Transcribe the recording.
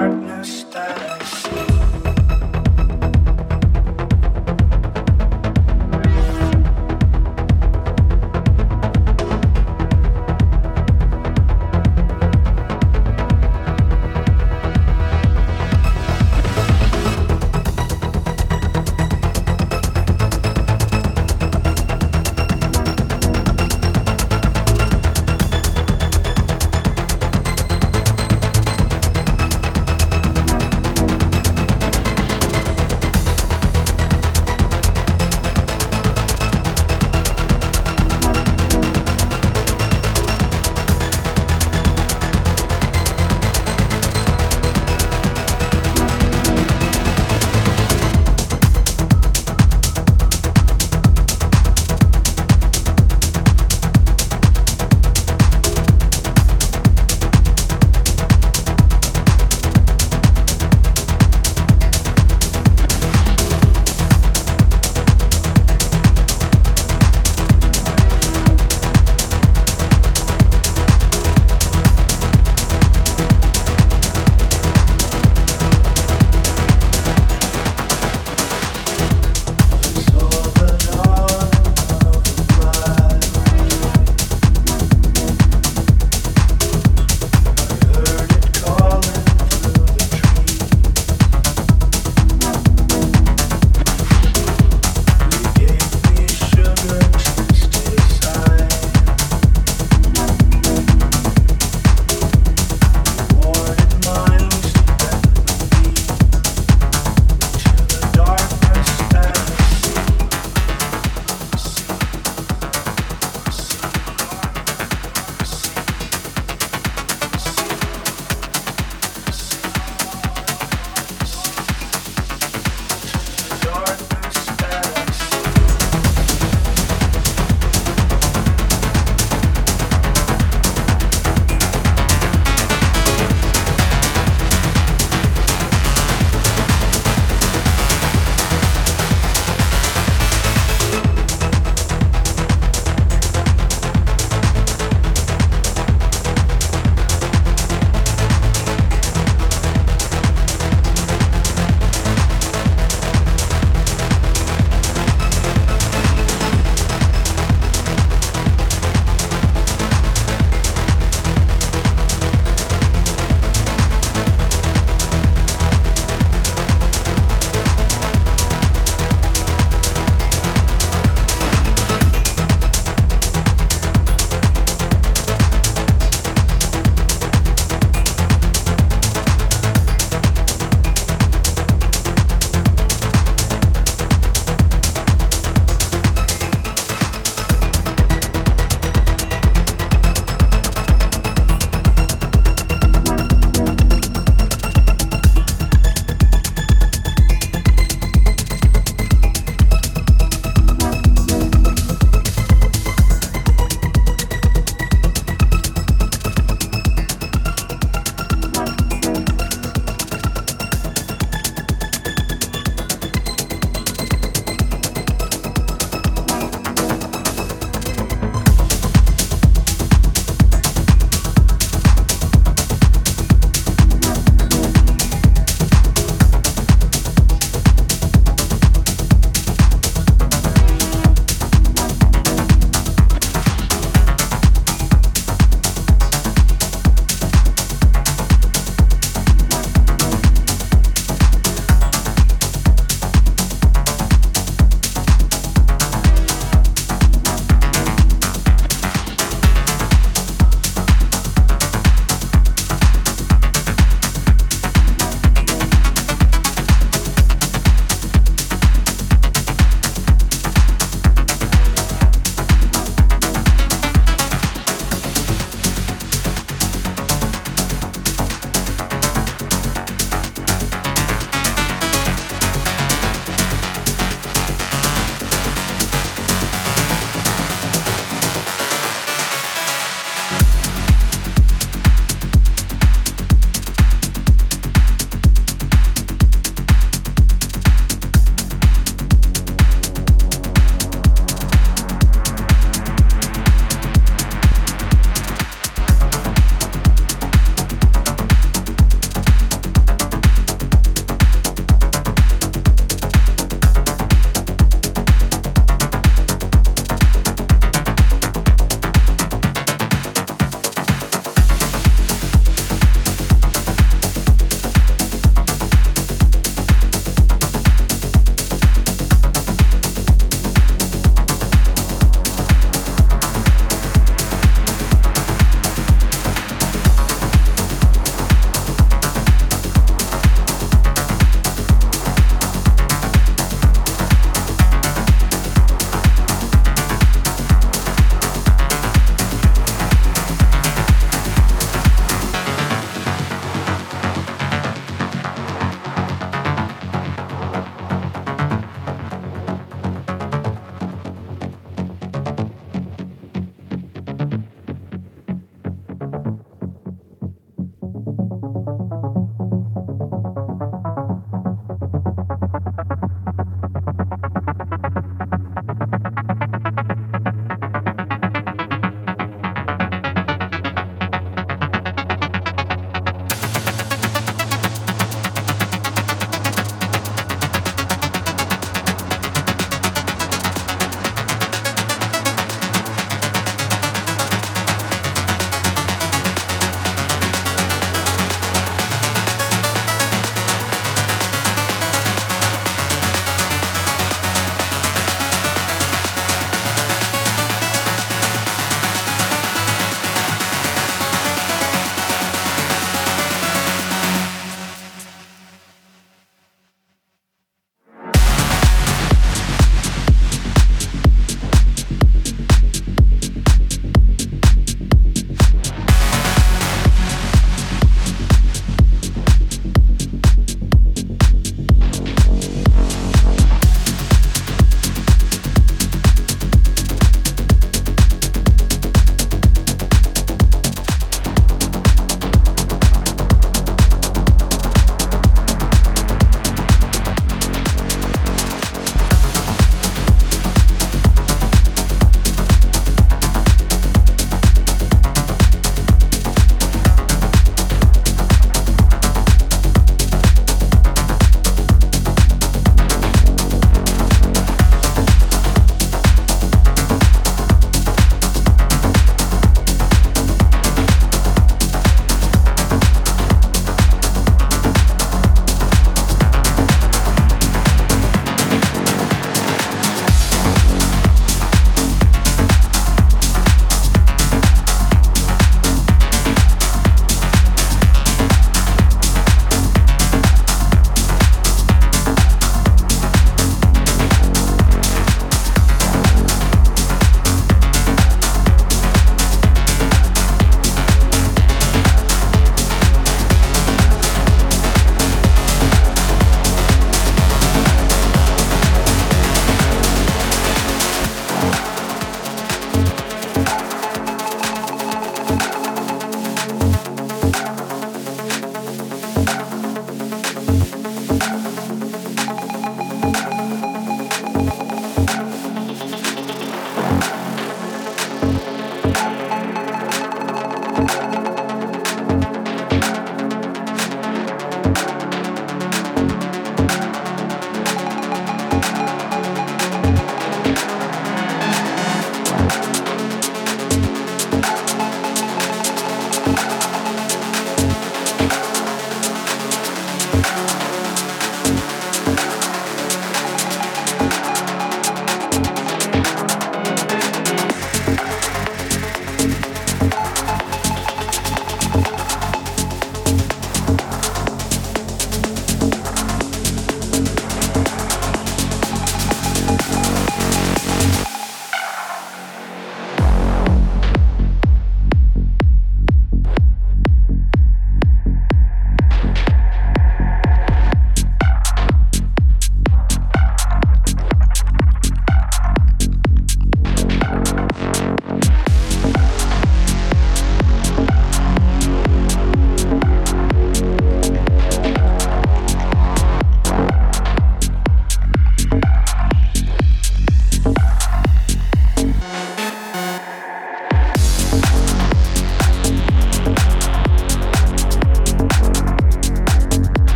darkness that I see.